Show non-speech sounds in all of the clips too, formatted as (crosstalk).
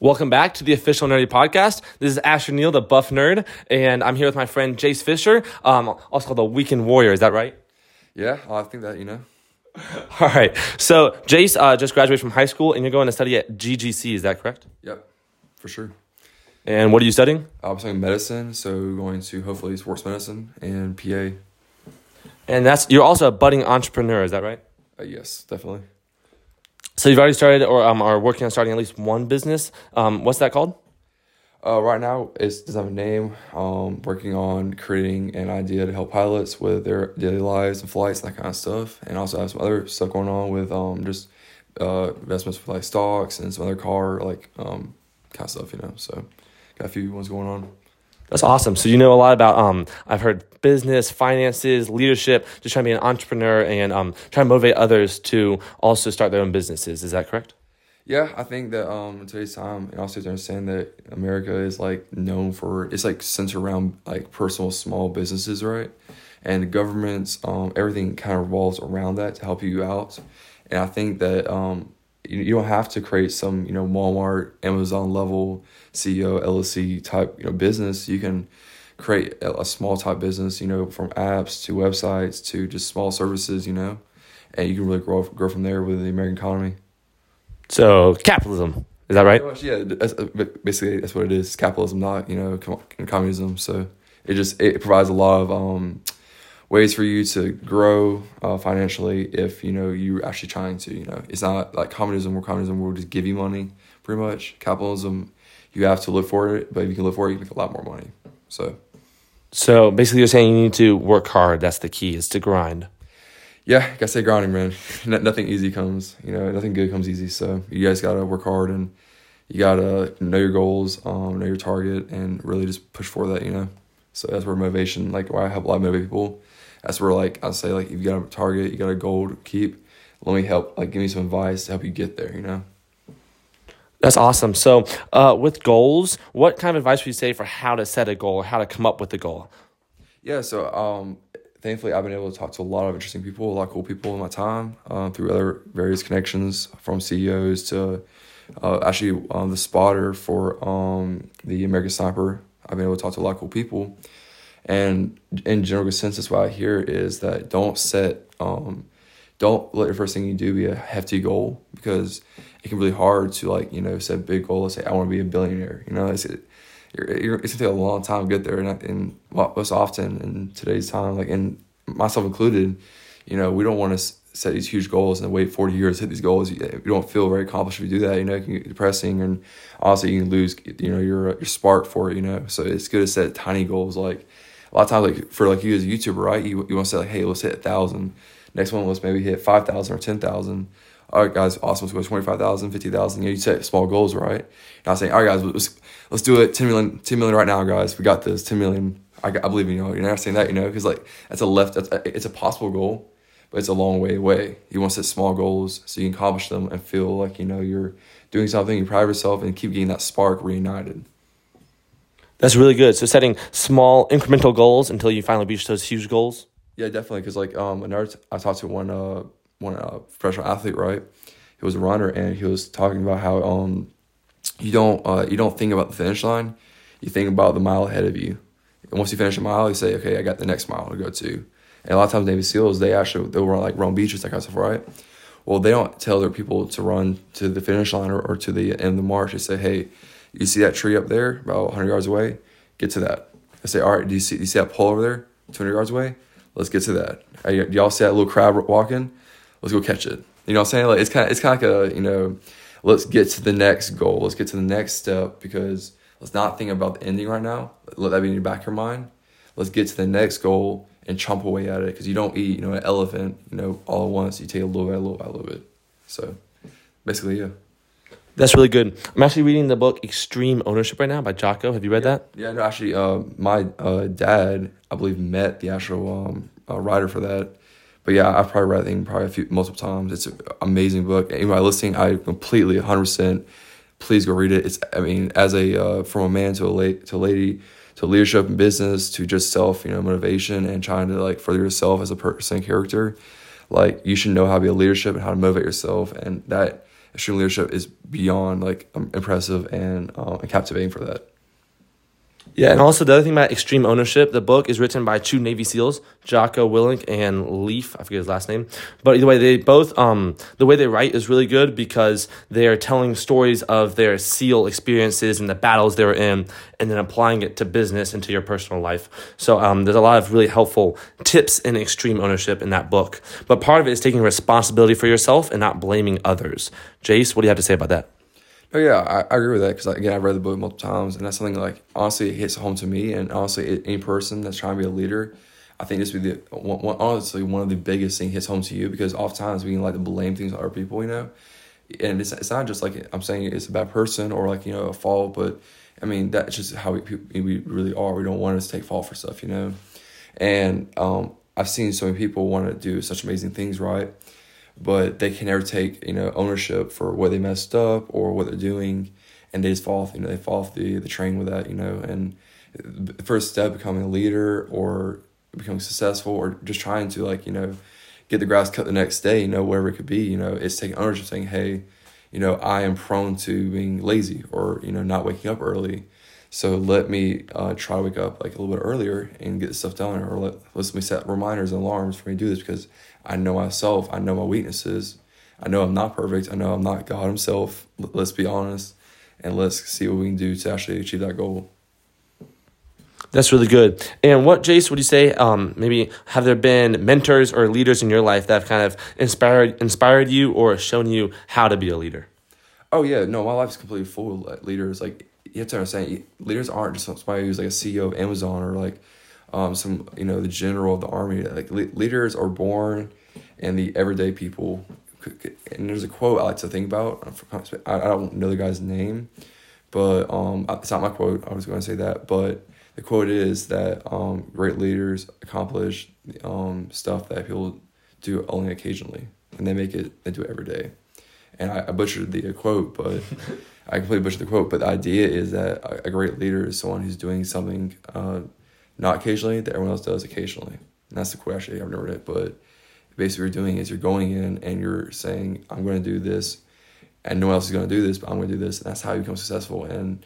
Welcome back to the official Nerdy Podcast. This is Asher Neal, the buff nerd, and I'm here with my friend Jace Fisher, um, also called the Weekend Warrior. Is that right? Yeah, I think that, you know. (laughs) All right. So, Jace uh, just graduated from high school, and you're going to study at GGC. Is that correct? Yep, for sure. And what are you studying? I'm studying medicine, so going to hopefully sports medicine and PA. And that's you're also a budding entrepreneur. Is that right? Uh, yes, definitely. So you've already started or um, are working on starting at least one business. Um, what's that called? Uh, right now, it doesn't have a name. Um, working on creating an idea to help pilots with their daily lives and flights, that kind of stuff, and also have some other stuff going on with um just uh investments with like stocks and some other car like um kind of stuff, you know. So got a few ones going on. That's awesome. So you know a lot about um I've heard business, finances, leadership, just trying to be an entrepreneur and um trying to motivate others to also start their own businesses. Is that correct? Yeah, I think that um in today's time and also to understand that America is like known for it's like centered around like personal small businesses, right? And the governments, um, everything kind of revolves around that to help you out. And I think that um you, you don't have to create some, you know, Walmart, Amazon level CEO, LLC type, you know, business. You can create a, a small type business, you know, from apps to websites to just small services, you know, and you can really grow grow from there with the American economy. So capitalism. Is that right? Much, yeah. That's, uh, basically, that's what it is. Capitalism, not you know communism. So it just it provides a lot of um, ways for you to grow uh, financially if you know you're actually trying to. You know, it's not like communism where communism will just give you money. Pretty much, capitalism, you have to look for it, but if you can look for it, you can make a lot more money. So So basically, you're saying you need to work hard. That's the key. Is to grind. yeah, I gotta stay grinding, man. (laughs) No- nothing easy comes. You know, nothing good comes easy. So you guys gotta work hard and you gotta know your goals, um, know your target, and really just push for that. You know, so that's where motivation, like why I help a lot of motivate people. That's where like I say like if you got a target, you got a goal to keep. Let me help, like give me some advice to help you get there. You know. That's awesome. So, uh, with goals, what kind of advice would you say for how to set a goal or how to come up with a goal? Yeah, so um, thankfully I've been able to talk to a lot of interesting people, a lot of cool people in my time um, through other various connections from CEOs to uh, actually um, the spotter for um, the American Sniper. I've been able to talk to a lot of cool people, and in general consensus, what I hear is that don't set, um, don't let your first thing you do be a hefty goal because it can be really hard to like you know set big goals. Say I want to be a billionaire. You know, it's you're, it's gonna take a long time to get there, and and most often in today's time, like and myself included, you know, we don't want to set these huge goals and wait forty years to hit these goals. You, you don't feel very accomplished if you do that. You know, it can get depressing, and also you can lose, you know, your your spark for it. You know, so it's good to set tiny goals. Like a lot of times, like for like you as a YouTuber, right? You you want to say like, hey, let's hit a thousand. Next one let's maybe hit five thousand or ten thousand all right, guys, awesome. Let's go 25,000, 50,000. You know, you set small goals, right? And I was saying, all right, guys, let's, let's do it. 10 million, 10 million right now, guys. We got this. 10 million. I, I believe in you. Know, you're not saying that, you know, because like that's a left, that's a, it's a possible goal, but it's a long way away. You want to set small goals so you can accomplish them and feel like, you know, you're doing something, you pride of yourself and keep getting that spark reunited. That's really good. So setting small incremental goals until you finally reach those huge goals. Yeah, definitely. Because like um, another, t- I talked to one uh one uh, professional athlete, right? He was a runner, and he was talking about how um you don't uh you don't think about the finish line, you think about the mile ahead of you. And once you finish a mile, you say, okay, I got the next mile to go to. And a lot of times Navy SEALs, they actually they'll run like run beaches, that kind of stuff, right? Well, they don't tell their people to run to the finish line or, or to the end of the march. They say, hey, you see that tree up there, about 100 yards away? Get to that. I say, all right, do you see, do you see that pole over there, 200 yards away? Let's get to that. Hey, do y'all see that little crab walking? Let's go catch it. You know what I'm saying? Like it's kind of it's kind of like a you know, let's get to the next goal. Let's get to the next step because let's not think about the ending right now. Let that be in your back of your mind. Let's get to the next goal and chomp away at it because you don't eat you know an elephant you know all at once. You take a little bit, a little bit, a little bit. So basically, yeah. That's really good. I'm actually reading the book Extreme Ownership right now by Jocko. Have you read that? Yeah, no, actually, uh, my uh, dad, I believe, met the actual um, uh, writer for that. But yeah, I've probably read that thing probably a few multiple times. It's an amazing book. Anybody listening, I completely 100. percent Please go read it. It's I mean, as a uh, from a man to a late to a lady to leadership and business to just self, you know, motivation and trying to like further yourself as a person character. Like you should know how to be a leadership and how to motivate yourself, and that extreme leadership is beyond like um, impressive and uh, captivating for that. Yeah, and also the other thing about extreme ownership, the book is written by two Navy SEALs, Jocko Willink and Leif. I forget his last name, but either way, they both um the way they write is really good because they are telling stories of their SEAL experiences and the battles they were in, and then applying it to business and to your personal life. So um, there's a lot of really helpful tips in extreme ownership in that book. But part of it is taking responsibility for yourself and not blaming others. Jace, what do you have to say about that? Oh yeah, I, I agree with that because again I've read the book multiple times and that's something like honestly it hits home to me and honestly any person that's trying to be a leader, I think this would be the one, one, honestly one of the biggest things hits home to you because oftentimes we can like to blame things on other people, you know, and it's it's not just like I'm saying it's a bad person or like you know a fault, but I mean that's just how we we really are. We don't want to take fault for stuff, you know, and um, I've seen so many people want to do such amazing things, right? But they can never take you know ownership for what they messed up or what they're doing, and they just fall off. You know, they fall off the the train with that. You know, and the first step becoming a leader or becoming successful or just trying to like you know get the grass cut the next day. You know, wherever it could be. You know, it's taking ownership, saying, hey, you know, I am prone to being lazy or you know not waking up early. So let me uh, try to wake up like a little bit earlier and get stuff done, or let, let me set reminders and alarms for me to do this because I know myself. I know my weaknesses. I know I'm not perfect. I know I'm not God Himself. Let's be honest, and let's see what we can do to actually achieve that goal. That's really good. And what, Jace, would you say? Um, maybe have there been mentors or leaders in your life that have kind of inspired inspired you or shown you how to be a leader? Oh yeah, no, my life is completely full of leaders. Like you have to understand, leaders aren't just somebody who's like a CEO of Amazon or like um, some you know the general of the army. Like le- leaders are born and the everyday people. And there's a quote I like to think about. I don't know the guy's name, but um, it's not my quote. I was going to say that, but the quote is that um, great leaders accomplish um, stuff that people do only occasionally, and they make it. They do it every day. And I, I butchered the quote, but (laughs) I completely butchered the quote. But the idea is that a, a great leader is someone who's doing something uh, not occasionally that everyone else does occasionally. And that's the quote. Actually, I've never read it, but basically what you're doing is you're going in and you're saying, I'm going to do this, and no one else is going to do this, but I'm going to do this. And that's how you become successful. And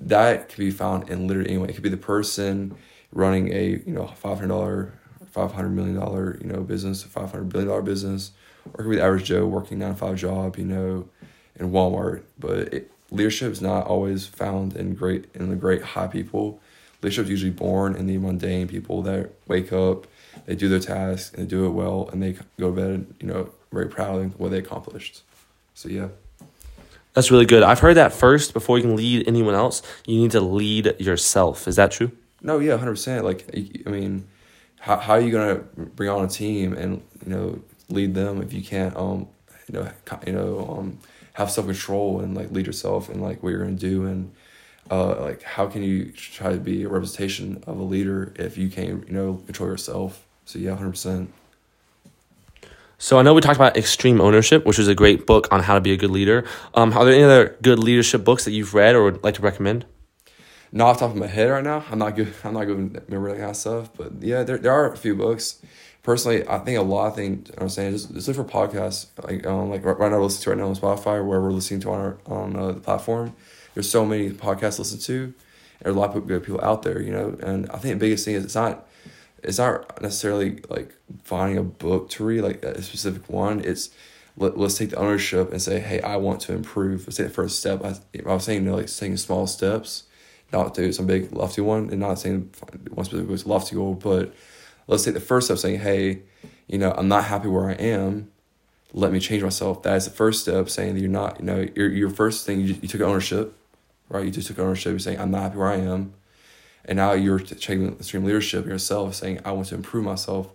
that can be found in literally anyway. It could be the person running a you know five hundred dollar, five hundred million dollar you know business, five hundred billion dollar business, or it could be the average Joe working nine to five job, you know, in Walmart. But it, leadership is not always found in great in the great high people. Leadership is usually born in the mundane people that wake up they do their task and they do it well and they go to bed, you know, very proud of what they accomplished. So yeah. That's really good. I've heard that first before you can lead anyone else, you need to lead yourself. Is that true? No, yeah, 100%. Like I mean, how how are you going to bring on a team and, you know, lead them if you can't um, you know, you know, um have self-control and like lead yourself and like what you're going to do and uh, like how can you try to be a representation of a leader if you can't you know control yourself so yeah, hundred percent. So I know we talked about Extreme Ownership, which is a great book on how to be a good leader. Um, are there any other good leadership books that you've read or would like to recommend? Not off the top of my head right now. I'm not good. I'm not good with remember that kind of stuff. But yeah, there there are a few books. Personally, I think a lot of things I'm saying just, just look for podcasts like um like right now listening to right now on Spotify where we're listening to on our, on uh, the platform. There's so many podcasts to listen to. There's a lot of good people out there, you know. And I think the biggest thing is it's not it's not necessarily like finding a book to read, like a specific one. It's let, let's take the ownership and say, hey, I want to improve. Let's take the first step. I, I was saying, you know, like taking small steps, not do some big lofty one, and not saying one specific was lofty goal, but let's take the first step saying, hey, you know, I'm not happy where I am. Let me change myself. That is the first step, saying that you're not, you know, your, your first thing, you, you took ownership, right? You just took ownership. You're saying, I'm not happy where I am and now you're taking extreme leadership yourself, saying, I want to improve myself.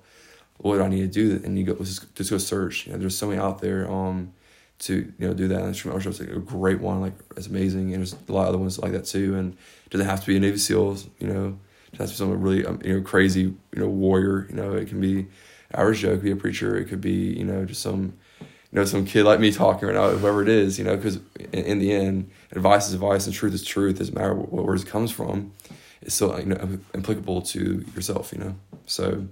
What do I need to do? And you go, just, just go search. You know, there's so many out there um, to, you know, do that. And extreme ownership is like a great one. Like, it's amazing. And there's a lot of other ones like that too. And it doesn't have to be a Navy SEALs, you know, it has to be someone really, um, you know, crazy, you know, warrior. You know, it can be average Joe, could be a preacher, it could be, you know, just some, you know, some kid like me talking right now, whoever it is, you know, because in, in, the end, advice is advice and truth is truth. It doesn't matter words it comes from is still you know applicable to yourself you know so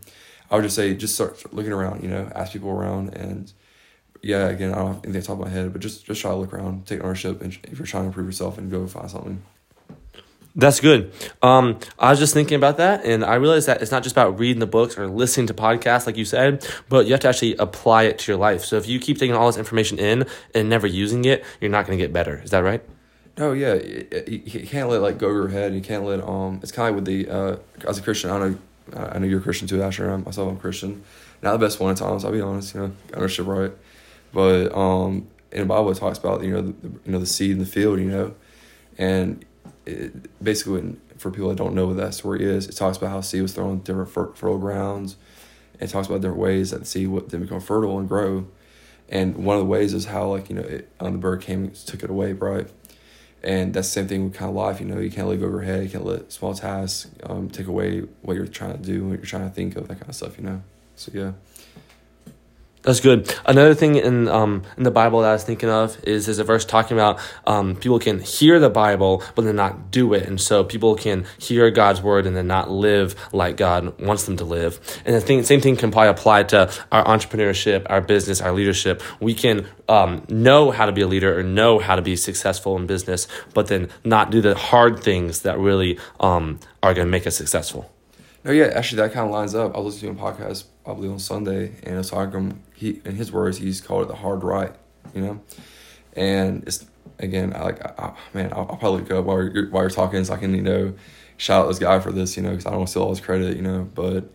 i would just say just start looking around you know ask people around and yeah, again, I don't have anything off the top of my head, but just just try to look around, take ownership, and if you're trying to improve yourself, and go find something. That's good. Um, I was just thinking about that, and I realized that it's not just about reading the books or listening to podcasts, like you said, but you have to actually apply it to your life. So if you keep taking all this information in and never using it, you're not going to get better. Is that right? No, yeah, you, you can't let like go over your head. You can't let um. It's kind of like with the uh, as a Christian. I know, I know you're a Christian too, Asher. I'm, myself, I'm Christian. Not the best one at times. I'll be honest. You know, ownership right, but um, in the Bible it talks about you know the, you know the seed in the field. You know, and it, basically for people that don't know what that story is, it talks about how seed was thrown in different fertile grounds. It talks about different ways that seed would then become fertile and grow. And one of the ways is how like you know it, um, the bird came took it away, right? And that's the same thing with kind of life. You know, you can't let go over your head. You can't let small tasks um, take away what you're trying to do, what you're trying to think of, that kind of stuff. You know. So yeah. That's good. Another thing in um in the Bible that I was thinking of is there's a verse talking about um people can hear the Bible but then not do it, and so people can hear God's word and then not live like God wants them to live. And the thing, same thing can probably apply to our entrepreneurship, our business, our leadership. We can um, know how to be a leader or know how to be successful in business, but then not do the hard things that really um are going to make us successful. No, yeah, actually, that kind of lines up. I was listening to a podcast probably on Sunday, and it's talking. Um, he, in his words, he's called it the hard right, you know, and it's again, I like, I, man, I'll, I'll, probably go while you're while you're talking, so I can you know shout out this guy for this, you know, because I don't want to steal all his credit, you know, but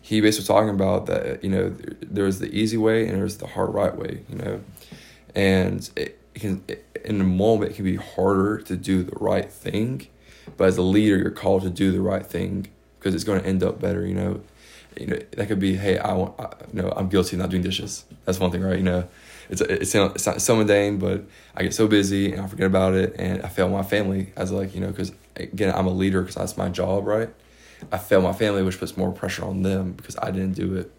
he basically talking about that, you know, there's the easy way and there's the hard right way, you know, and it, it can it, in the moment it can be harder to do the right thing, but as a leader, you're called to do the right thing because it's going to end up better. You know, you know that could be, hey, I want, I, you know, I'm guilty of not doing dishes. That's one thing, right? You know, it's it's it's not so mundane, but I get so busy and I forget about it, and I fail my family as like you know, because again, I'm a leader because that's my job, right? I fail my family, which puts more pressure on them because I didn't do it,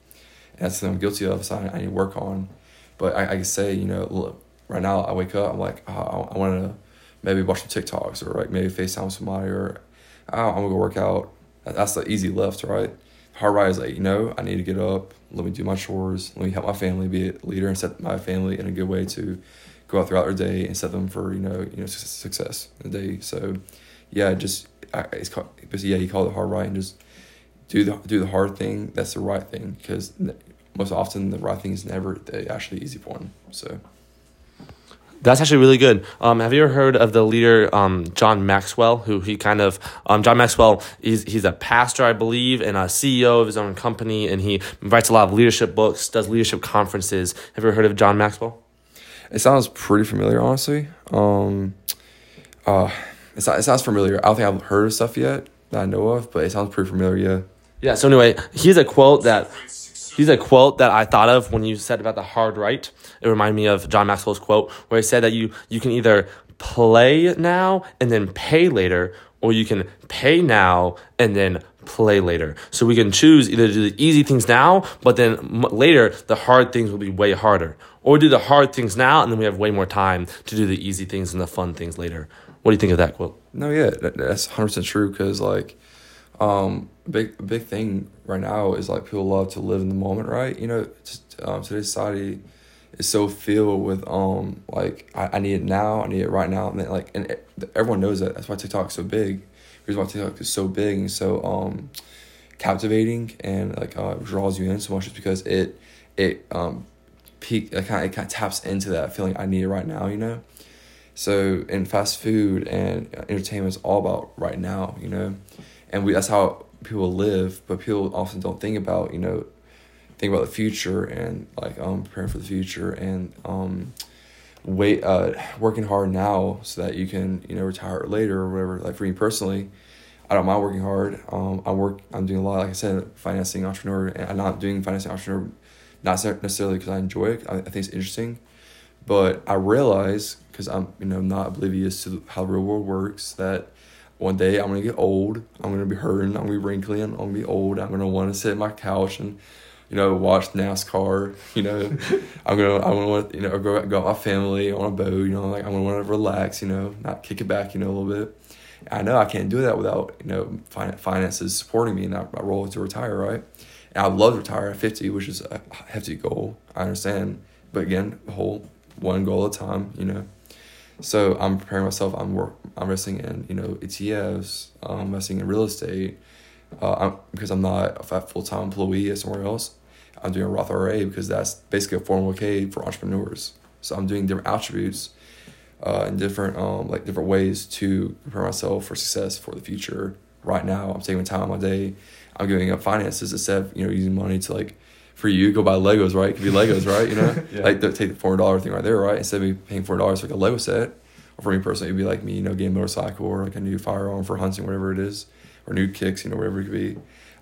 and that's something I'm guilty of. So I, I need to work on. But I, I can say, you know, look, right now I wake up, I'm like, oh, I, I want to maybe watch some TikToks or like maybe FaceTime with somebody or oh, I'm gonna go work out that's the easy left, right? Hard right is like, you know, I need to get up, let me do my chores, let me help my family be a leader and set my family in a good way to go out throughout their day and set them for, you know, you know, success in the day. So yeah, just I, it's called, but yeah, he called it hard right and just do the do the hard thing. That's the right thing because most often the right thing is never the actually easy one. So that's actually really good. Um, have you ever heard of the leader um, John Maxwell? Who he kind of um, John Maxwell. He's he's a pastor, I believe, and a CEO of his own company, and he writes a lot of leadership books, does leadership conferences. Have you ever heard of John Maxwell? It sounds pretty familiar, honestly. Um, uh, it, it sounds familiar. I don't think I've heard of stuff yet that I know of, but it sounds pretty familiar. Yeah. Yeah. So anyway, here's a quote that He's a quote that I thought of when you said about the hard right. It reminded me of John Maxwell's quote where he said that you you can either play now and then pay later, or you can pay now and then play later. So we can choose either do the easy things now, but then m- later the hard things will be way harder, or do the hard things now and then we have way more time to do the easy things and the fun things later. What do you think of that quote? No, yeah, that's hundred percent true. Because like um, big big thing right now is like people love to live in the moment, right? You know, just, um, today's society is so filled with um like I, I need it now, I need it right now, and then like and it, everyone knows that. That's why TikTok's so big. Here's why TikTok is so big and so um captivating and like uh, draws you in so much is because it it um peak it kind of, it kind of taps into that feeling I need it right now, you know. So in fast food and entertainment is all about right now, you know and we that's how people live but people often don't think about you know think about the future and like um preparing for the future and um wait uh working hard now so that you can you know retire later or whatever like for me personally I don't mind working hard. Um, I work. I'm doing a lot. Like I said, financing entrepreneur. And I'm not doing financing entrepreneur, not necessarily because I enjoy it. I, I think it's interesting, but I realize because I'm you know not oblivious to how the real world works that one day I'm gonna get old. I'm gonna be hurting. I'm gonna be wrinkly. I'm gonna be old. I'm gonna want to sit on my couch and, you know, watch NASCAR. (laughs) You know, I'm gonna I'm gonna want you know go go with my family on a boat. You know, like I'm gonna want to relax. You know, not kick it back. You know, a little bit. I know I can't do that without you know finances supporting me, and I, I roll to retire right. And I'd love to retire at 50, which is a hefty goal. I understand but again, whole one goal at a time, you know. So I'm preparing myself. I'm work. I'm investing in you know ETFs. I'm investing in real estate. Uh, I'm, because I'm not a full time employee at somewhere else. I'm doing a Roth IRA because that's basically a 401k for entrepreneurs. So I'm doing different attributes, uh, and different um like different ways to prepare myself for success for the future. Right now, I'm taking time on my day. I'm giving up finances instead of you know using money to like for you go buy Legos, right? It could be Legos, right? You know, (laughs) yeah. like take the four dollar thing right there, right? Instead of me paying four dollars for like a Lego set, or for me personally, it'd be like me, you know, getting a motorcycle or like a new firearm for hunting, whatever it is, or new kicks, you know, whatever it could be.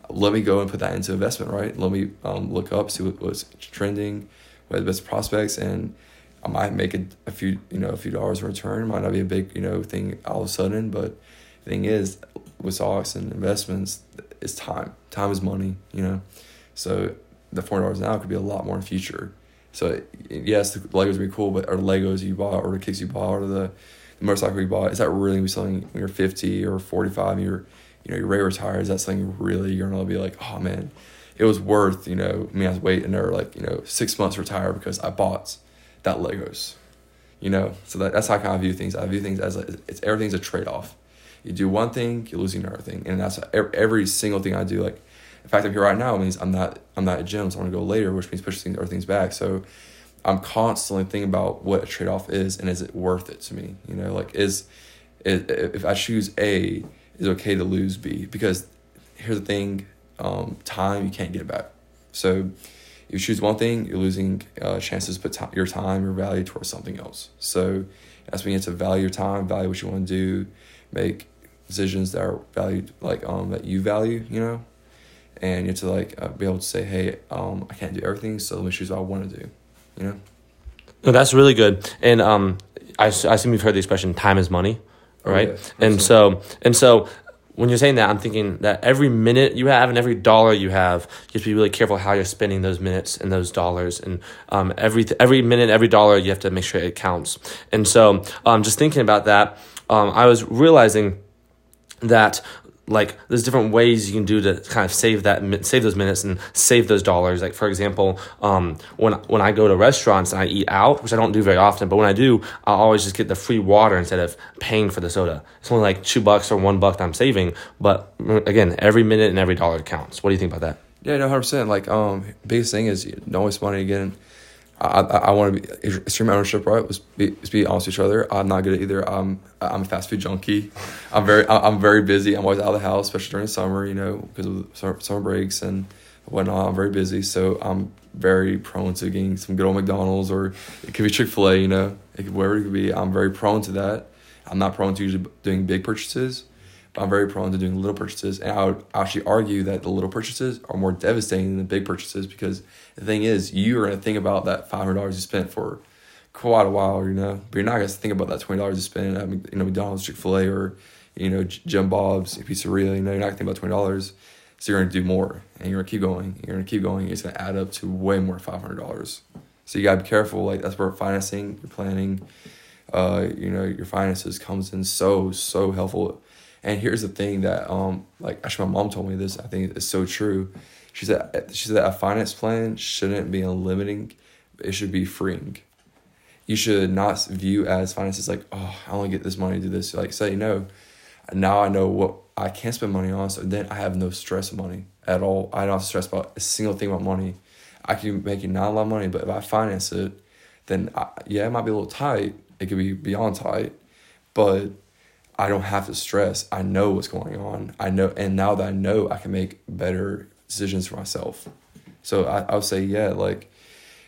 Let me go and put that into investment, right? Let me um, look up, see what, what's trending, what the best prospects, and I might make a, a few, you know, a few dollars in return. Might not be a big, you know, thing all of a sudden, but the thing is, with stocks and investments, it's time. Time is money, you know. So the four dollars now could be a lot more in the future. So yes, the Legos would be cool, but are Legos you bought or the kicks you bought or the, the motorcycle you bought, is that really gonna be something when you're fifty or forty five you're you know, you're ready to retire, is that something really you're gonna be like, oh man, it was worth, you know, me I was waiting there like, you know, six months to retire because I bought that Legos. You know? So that, that's how I kind of view things. I view things as a, it's everything's a trade off. You do one thing, you're losing another thing. And that's every single thing I do, like the fact I'm here right now means I'm not I'm not at gym, so I'm gonna go later, which means pushing other things back. So I'm constantly thinking about what a trade off is and is it worth it to me? You know, like is, is if I choose A, is it okay to lose B? Because here's the thing, um, time you can't get back. So if you choose one thing, you're losing uh, chances to put t- your time, your value towards something else. So that's when you have to value your time, value what you want to do, make decisions that are valued like um that you value, you know, and you have to like uh, be able to say, hey, um, I can't do everything, so let me choose what I want to do, you know. No, that's really good, and um, I I assume you've heard the expression "time is money," right? Oh, yeah, and so and so when you're saying that, I'm thinking that every minute you have and every dollar you have, you have to be really careful how you're spending those minutes and those dollars. And um, every every minute, every dollar, you have to make sure it counts. And so, um, just thinking about that, um, I was realizing that like there's different ways you can do to kind of save that save those minutes and save those dollars. Like for example um, when when i go to restaurants and i eat out which i don't do very often but when i do i'll always just get the free water instead of paying for the soda. It's only like two bucks or one buck that i'm saving but again every minute and every dollar counts. What do you think about that? Yeah no 100% like um biggest thing is don't waste money again I, I, want to be extreme ownership, right? Let's be, let's be honest with each other. I'm not good at either. I'm I'm a fast food junkie. I'm very I'm very busy. I'm always out of the house, especially during the summer, you know, because of summer, breaks and whatnot. I'm very busy, so I'm very prone to getting some good old McDonald's or it could be Chick Fil A, you know, it could, wherever it could be. I'm very prone to that. I'm not prone to usually doing big purchases. I'm very prone to doing little purchases, and I would actually argue that the little purchases are more devastating than the big purchases because the thing is, you are going to think about that five hundred dollars you spent for quite a while, you know, but you're not going to think about that twenty dollars you spent at you know McDonald's, Chick Fil A, or you know Jim Bob's pizzeria. You know, you're not going to think about twenty dollars, so you're going to do more, and you're going to keep going. You're going to keep going. It's going to add up to way more five hundred dollars. So you got to be careful. Like that's where financing, your planning, uh, you know, your finances comes in so so helpful and here's the thing that um like actually my mom told me this. I think it's so true. She said she said a finance plan shouldn't be limiting. It should be freeing. You should not view as finances like oh I only get this money to do this. Like say no. Now I know what I can't spend money on, so then I have no stress money at all. I don't have to stress about a single thing about money. I can make it not a lot of money, but if I finance it, then I, yeah, it might be a little tight. It could be beyond tight, but I don't have to stress. I know what's going on. I know, and now that I know, I can make better decisions for myself. So I, I would say, yeah, like,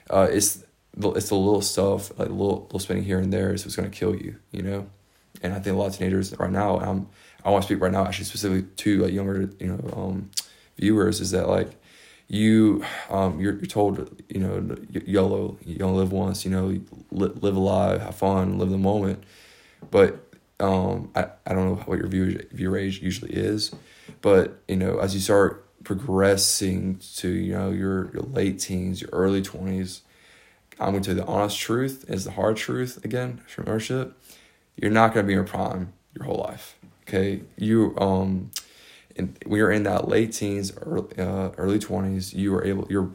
uh, it's it's the little stuff, like little little spending here and there is what's gonna kill you, you know. And I think a lot of teenagers right now, I'm I want to speak right now, actually specifically to like younger, you know, um, viewers, is that like you um you're, you're told you know YOLO you only live once you know live, live alive have fun live the moment but um, I, I don't know what your view view age usually is, but you know, as you start progressing to you know your your late teens, your early twenties, I'm going to tell you the honest truth is the hard truth again from. You're not going to be in your prime your whole life. Okay, you um, and when you're in that late teens, early uh, early twenties, you are able you're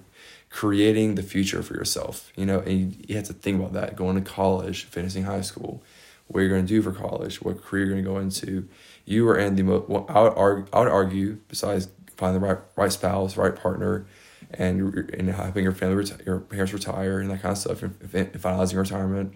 creating the future for yourself. You know, and you, you have to think about that. Going to college, finishing high school, what you're going to do for college, what career you're going to go into. You are in the most. Well, I would argue. I would argue. Besides finding the right right spouse, right partner, and and helping your family, reti- your parents retire, and that kind of stuff, and, finalizing retirement,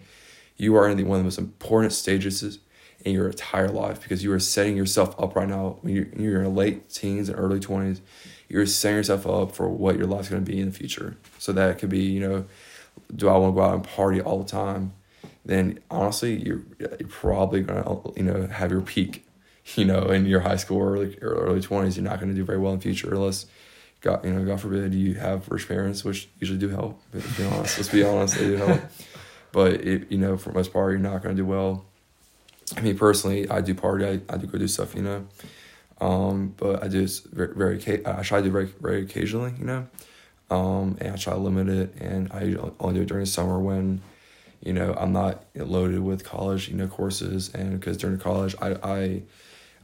you are in the one of the most important stages in your entire life because you are setting yourself up right now when you're, you're in late teens and early 20s you're setting yourself up for what your life's going to be in the future so that could be you know do i want to go out and party all the time then honestly you're, you're probably going to you know have your peak you know in your high school or early, early 20s you're not going to do very well in the future unless god you know god forbid you have rich parents which usually do help but let's be honest let's be honest they do help (laughs) but it, you know for the most part you're not going to do well I mean, personally, I do party. I, I do go do stuff, you know. Um, but I do very, very I try to do very, very occasionally, you know. Um, and I try to limit it, and I only do it during the summer when, you know, I'm not loaded with college, you know, courses, and because during college, I, I,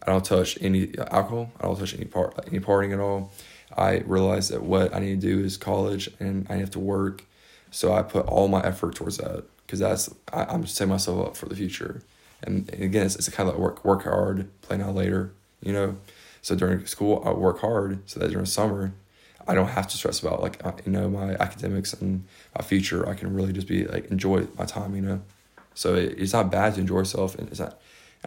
I don't touch any alcohol. I don't touch any part, any partying at all. I realize that what I need to do is college, and I have to work, so I put all my effort towards that because that's I, I'm setting myself up for the future and, and again, it's, it's kind of like work work hard, play now later. You know, so during school I work hard so that during summer I don't have to stress about like you know my academics and my future. I can really just be like enjoy my time. You know, so it, it's not bad to enjoy yourself, and it's not.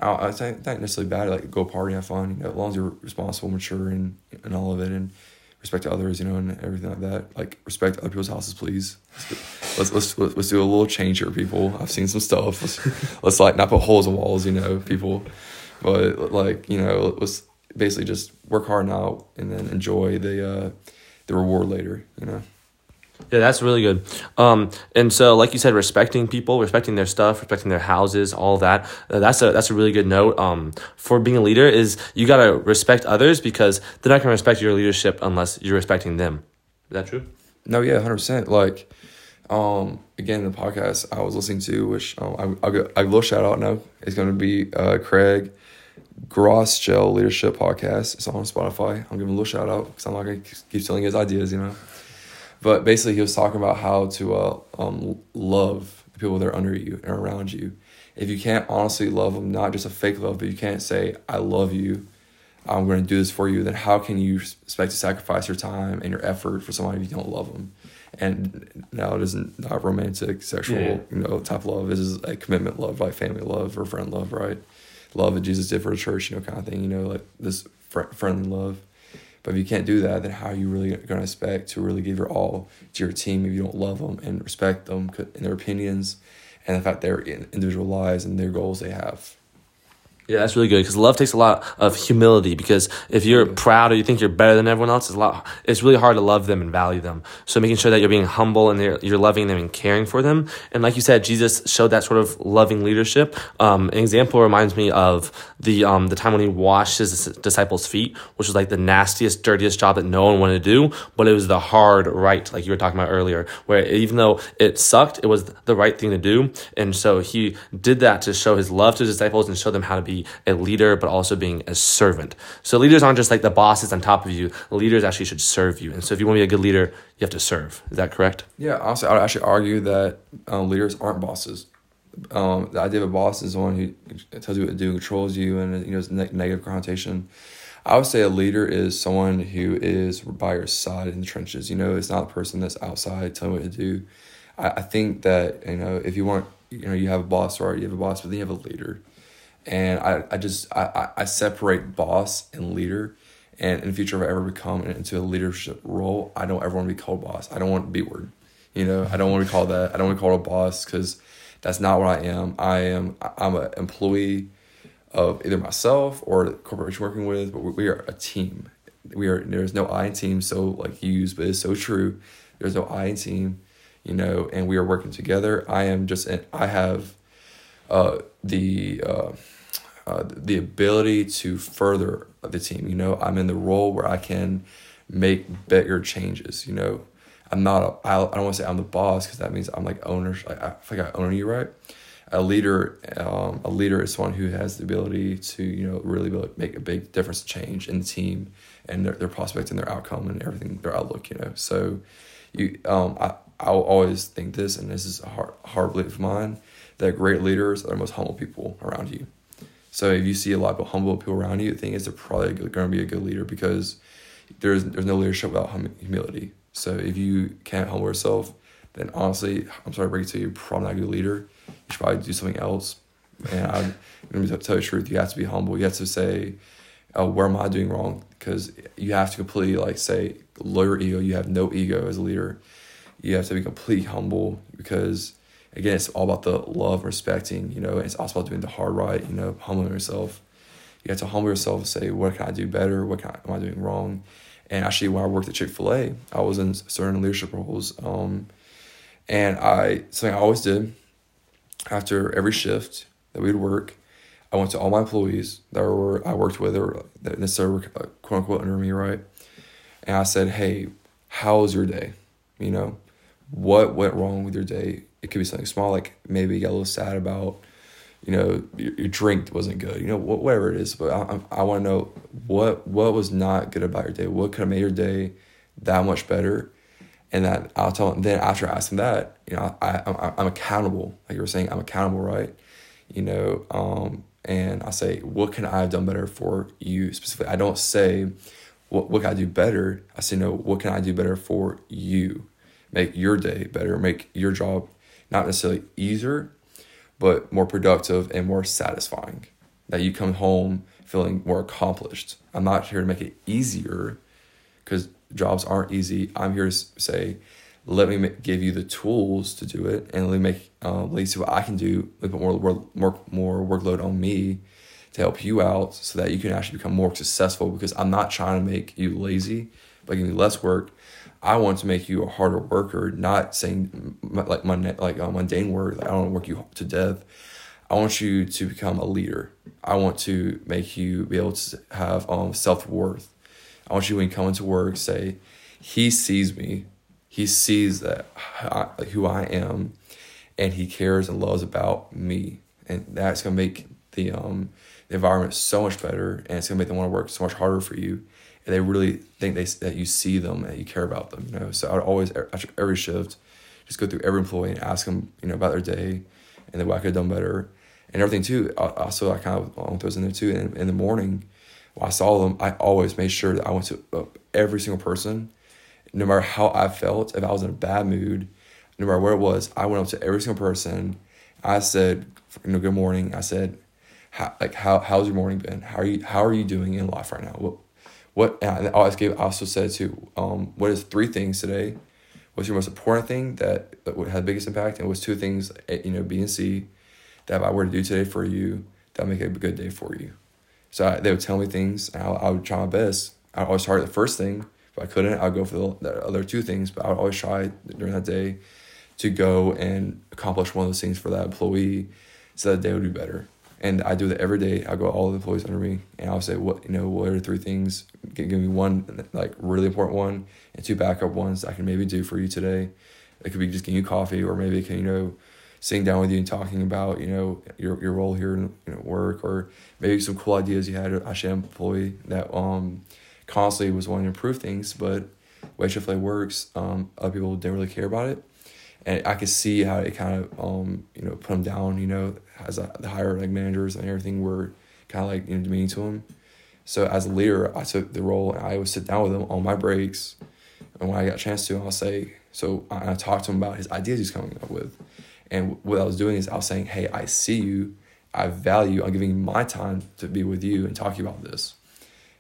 I, it's not necessarily bad to like go party, have fun. You know, as long as you're responsible, mature, and and all of it, and respect to others, you know, and everything like that. Like respect other people's houses, please. Let's let's let's, let's do a little change here, people. I've seen some stuff. Let's, (laughs) let's like not put holes in walls, you know, people. But like you know, let's basically just work hard now and then enjoy the uh, the reward later, you know. Yeah, that's really good. Um, and so, like you said, respecting people, respecting their stuff, respecting their houses, all that. Uh, that's a that's a really good note. Um, for being a leader is you gotta respect others because they're not gonna respect your leadership unless you're respecting them. Is that true? No, yeah, hundred percent. Like, um, again, the podcast I was listening to, which um, I I will a little shout out now. It's gonna be uh, Craig Groeschel Leadership Podcast. It's on Spotify. I'm giving a little shout out because I'm not gonna keep stealing his ideas, you know. But basically, he was talking about how to uh, um, love the people that are under you and around you. If you can't honestly love them, not just a fake love, but you can't say, I love you, I'm going to do this for you, then how can you expect to sacrifice your time and your effort for somebody if you don't love them? And now it isn't not romantic, sexual, yeah. you know, type of love. This is a commitment love, like family love or friend love, right? Love that Jesus did for the church, you know, kind of thing, you know, like this fr- friendly love. But if you can't do that, then how are you really going to expect to really give your all to your team if you don't love them and respect them and their opinions and the fact their individual lives and their goals they have? Yeah, that's really good because love takes a lot of humility. Because if you're proud or you think you're better than everyone else, it's a lot. It's really hard to love them and value them. So making sure that you're being humble and you're, loving them and caring for them. And like you said, Jesus showed that sort of loving leadership. Um, an example reminds me of the um, the time when he washed his disciples' feet, which was like the nastiest, dirtiest job that no one wanted to do, but it was the hard right, like you were talking about earlier, where even though it sucked, it was the right thing to do. And so he did that to show his love to his disciples and show them how to be a leader, but also being a servant. So leaders aren't just like the bosses on top of you. Leaders actually should serve you. And so if you want to be a good leader, you have to serve. Is that correct? Yeah, honestly, I would actually argue that um, leaders aren't bosses. Um, the idea of a boss is one who tells you what to do, controls you, and you know, it's ne- negative connotation. I would say a leader is someone who is by your side in the trenches. You know, it's not a person that's outside telling you what to do. I, I think that you know if you want, you know, you have a boss, or you have a boss, but then you have a leader and I, I just I, I separate boss and leader. And in the future if I ever become into a leadership role I don't ever want to be called boss. I don't want B word. You know I don't want to be called that. I don't want to be called a boss because that's not what I am. I am I'm an employee of either myself or the corporation working with but we are a team. We are there's no I in team so like used but it's so true. There's no I in team you know and we are working together. I am just I have uh, the uh, uh, the ability to further the team. You know, I'm in the role where I can make bigger changes. You know, I'm not. I, don't want to say I'm the boss because that means I'm like owner. Like I feel like I own you, right? A leader, um, a leader is someone who has the ability to you know really make a big difference, change in the team and their, their prospect and their outcome and everything, their outlook. You know, so you um I I'll always think this, and this is a hard hard belief of mine that great leaders are the most humble people around you. So if you see a lot of humble people around you, the thing is they're probably going to be a good leader because there's there's no leadership without hum- humility. So if you can't humble yourself, then honestly, I'm sorry to break it to you, you're probably not a good leader. You should probably do something else. And I'm going to tell you the truth. You have to be humble. You have to say, uh, where am I doing wrong? Because you have to completely like say, lower ego. You have no ego as a leader. You have to be completely humble because again, it's all about the love, respecting. You know, it's also about doing the hard right. You know, humbling yourself. You have to humble yourself and say, what can I do better? What I, am I doing wrong? And actually, when I worked at Chick Fil A, I was in certain leadership roles. Um, and I something I always did after every shift that we'd work, I went to all my employees that were I worked with or that necessarily were uh, quote unquote under me, right? And I said, Hey, how was your day? You know, what went wrong with your day? It could be something small, like maybe you got a little sad about, you know, your, your drink wasn't good, you know, whatever it is. But I, I, I want to know what what was not good about your day. What could have made your day that much better? And that I'll tell. Then after asking that, you know, I, I I'm accountable. Like you were saying, I'm accountable, right? You know, um, and I say, what can I have done better for you specifically? I don't say, what what can I do better? I say, no, what can I do better for you? Make your day better, make your job not necessarily easier, but more productive and more satisfying. That you come home feeling more accomplished. I'm not here to make it easier because jobs aren't easy. I'm here to say, let me give you the tools to do it and let me make uh, let me see what I can do, a little bit more, more, more workload on me to help you out so that you can actually become more successful because I'm not trying to make you lazy by giving you less work. I want to make you a harder worker, not saying like my like uh, mundane work. Like I don't work you to death. I want you to become a leader. I want to make you be able to have um, self worth. I want you when you come into work say, "He sees me. He sees that I, who I am, and he cares and loves about me." And that's gonna make the um the environment so much better, and it's gonna make them want to work so much harder for you and they really think they that you see them and you care about them. You know, so I would always after every shift, just go through every employee and ask them, you know, about their day, and then what I could have done better, and everything too. Also, I kind of um, throws in there too. And in the morning, when I saw them, I always made sure that I went to uh, every single person, no matter how I felt. If I was in a bad mood, no matter where it was, I went up to every single person. I said, you know, good morning. I said, how, like how how's your morning been? How are you how are you doing in life right now? What what I always gave also said to um, what is three things today? What's your most important thing that, that would have the biggest impact, and what's two things eh, you know B and C that I were to do today for you, that would make a good day for you. So I, they would tell me things, and I, I would try my best. I always start the first thing. If I couldn't, I'd go for the, the other two things. But I would always try during that day to go and accomplish one of those things for that employee, so that day would be better and I do that every day. I go all the employees under me, and I'll say, what you know, what are three things? Give me one like really important one, and two backup ones I can maybe do for you today. It could be just getting you coffee, or maybe can you know, sitting down with you and talking about you know your your role here in you know, work, or maybe some cool ideas you had. I should employee that um constantly was wanting to improve things, but way Chick works, um, other people didn't really care about it and I could see how it kind of um you know put them down. You know, as a, the higher like managers and everything were kind of like you know demeaning to him. So as a leader, I took the role and I would sit down with him on my breaks, and when I got a chance to, I'll say so. I, I talked to him about his ideas he's coming up with, and what I was doing is I was saying, hey, I see you. I value. I'm giving my time to be with you and talking about this.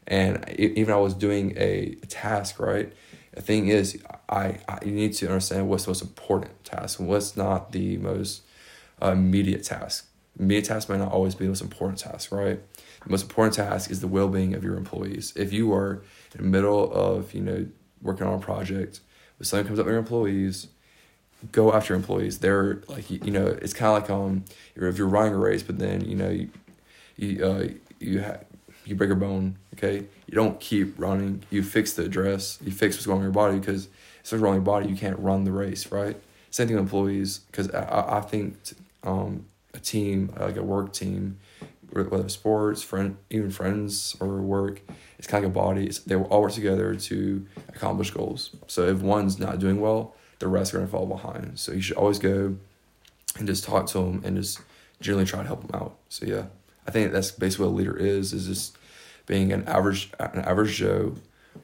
And even I was doing a, a task, right? the thing is, I, I you need to understand what's the most important task, what's not the most uh, immediate task. Immediate task might not always be the most important task, right? The most important task is the well being of your employees. If you are in the middle of you know working on a project, if something comes up with your employees, go after employees. They're like you, you know it's kind of like um if you're running a race, but then you know you you uh, you you break a bone, okay, you don't keep running. You fix the address. You fix what's going on in your body because if something's wrong your body, you can't run the race, right? Same thing with employees because I, I think um, a team, uh, like a work team, whether it's sports, friend, even friends or work. It's kind of like a body. It's, they all work together to accomplish goals. So if one's not doing well, the rest are going to fall behind. So you should always go and just talk to them and just generally try to help them out. So yeah, I think that's basically what a leader is: is just being an average an average Joe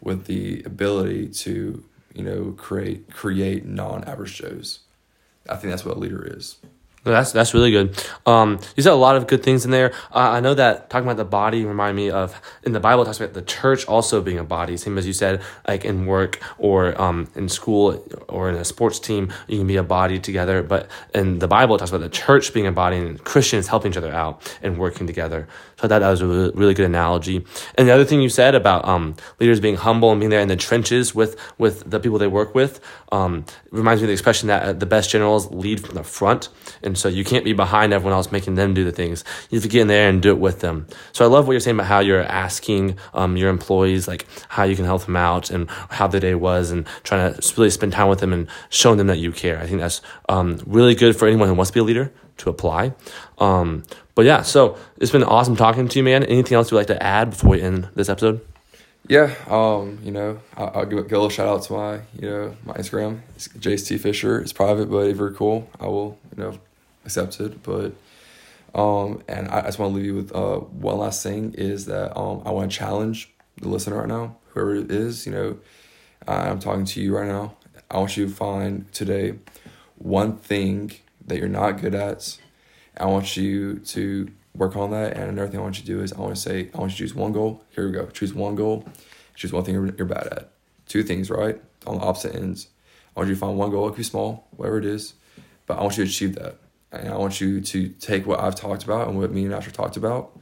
with the ability to you know create create non average Joes. I think that's what a leader is. That's that's really good. Um, you said a lot of good things in there. Uh, I know that talking about the body remind me of in the Bible it talks about the church also being a body. Same as you said, like in work or um, in school or in a sports team, you can be a body together. But in the Bible it talks about the church being a body and Christians helping each other out and working together. So I thought that was a really, really good analogy. And the other thing you said about um, leaders being humble and being there in the trenches with with the people they work with um, reminds me of the expression that uh, the best generals lead from the front. And so you can't be behind everyone else making them do the things. You have to get in there and do it with them. So I love what you're saying about how you're asking um, your employees like how you can help them out and how the day was and trying to really spend time with them and showing them that you care. I think that's um, really good for anyone who wants to be a leader to apply. Um, but yeah, so it's been awesome talking to you, man. Anything else you'd like to add before we end this episode? Yeah, um, you know, I'll, I'll give, a little shout out to my, you know, my Instagram. It's Jace T Fisher. It's private, but very cool. I will, you know, accepted. But um, and I, just want to leave you with uh, one last thing is that um, I want to challenge the listener right now, whoever it is. You know, I'm talking to you right now. I want you to find today one thing that you're not good at. I want you to work on that. And another thing I want you to do is I want to say I want you to choose one goal. Here we go. Choose one goal. Choose one thing you're, you're bad at. Two things, right? On the opposite ends. I want you to find one goal. It could be small, whatever it is, but I want you to achieve that. And I want you to take what I've talked about and what me and Asher talked about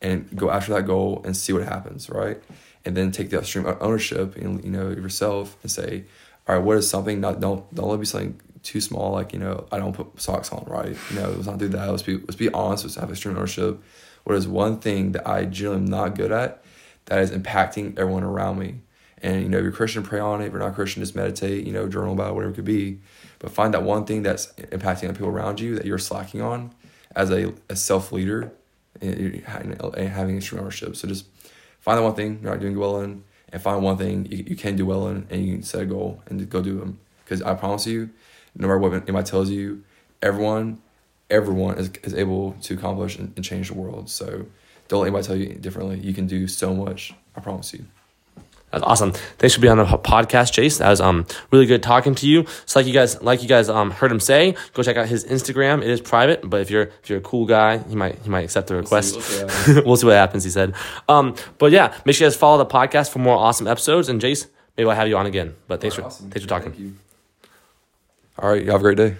and go after that goal and see what happens, right? And then take the extreme ownership and you know yourself and say, all right, what is something not don't don't let me be something too small like you know I don't put socks on right you know let's not do that let's be let's be honest let's have extreme ownership. What is one thing that I generally am not good at that is impacting everyone around me? And you know, if you're Christian, pray on it. If you're not Christian, just meditate. You know, journal about it, whatever it could be. But find that one thing that's impacting the people around you that you're slacking on as a, a self leader and, having extreme ownership. So just find that one thing you're not doing well in and find one thing you, you can do well in and you can set a goal and go do them. Because I promise you, no matter what anybody tells you, everyone, everyone is, is able to accomplish and, and change the world. So don't let anybody tell you differently. You can do so much. I promise you. That's awesome. Thanks for being on the podcast, Jace. That was um really good talking to you. So like you guys like you guys um heard him say, go check out his Instagram. It is private, but if you're if you're a cool guy, he might he might accept the request. We'll see, we'll (laughs) see, we'll see what happens. He said. Um, but yeah, make sure you guys follow the podcast for more awesome episodes. And Jace, maybe I'll have you on again. But thanks for awesome. thanks for talking. Thank All right, you have a great day.